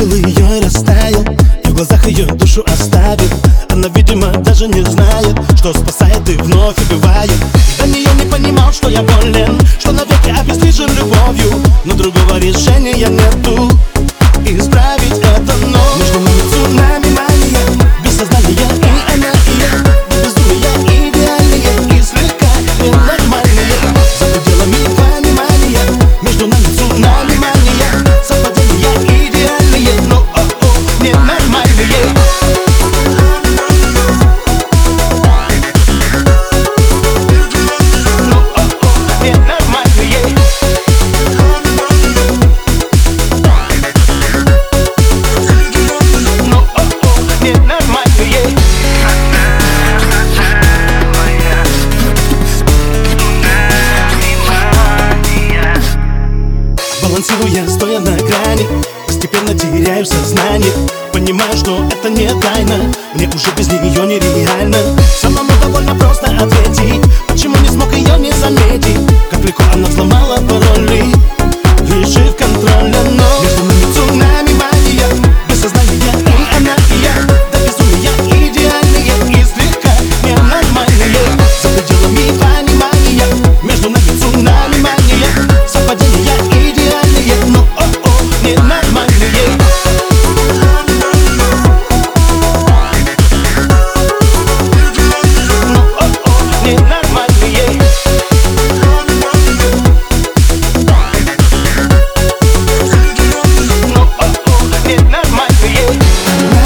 Увидел ее и И в глазах ее душу оставит. Она, видимо, даже не знает Что спасает и вновь убивает До нее не понимал, что я болен Что на я, стоя на грани Постепенно теряю сознание. Понимаю, что это не тайна Мне уже без нее нереально. Самому довольно просто ответить Почему you.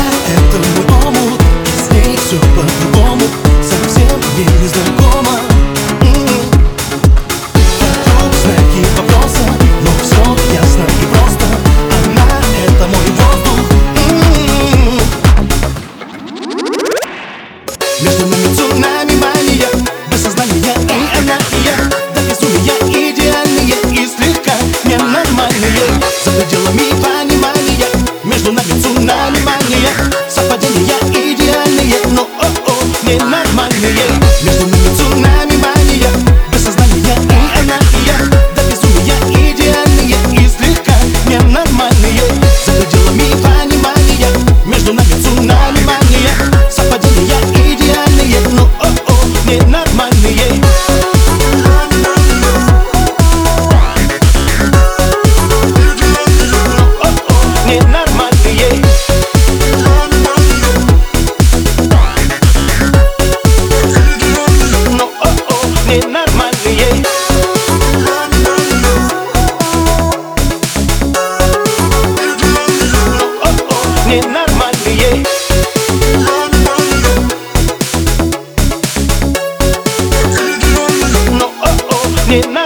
money, yeah. llena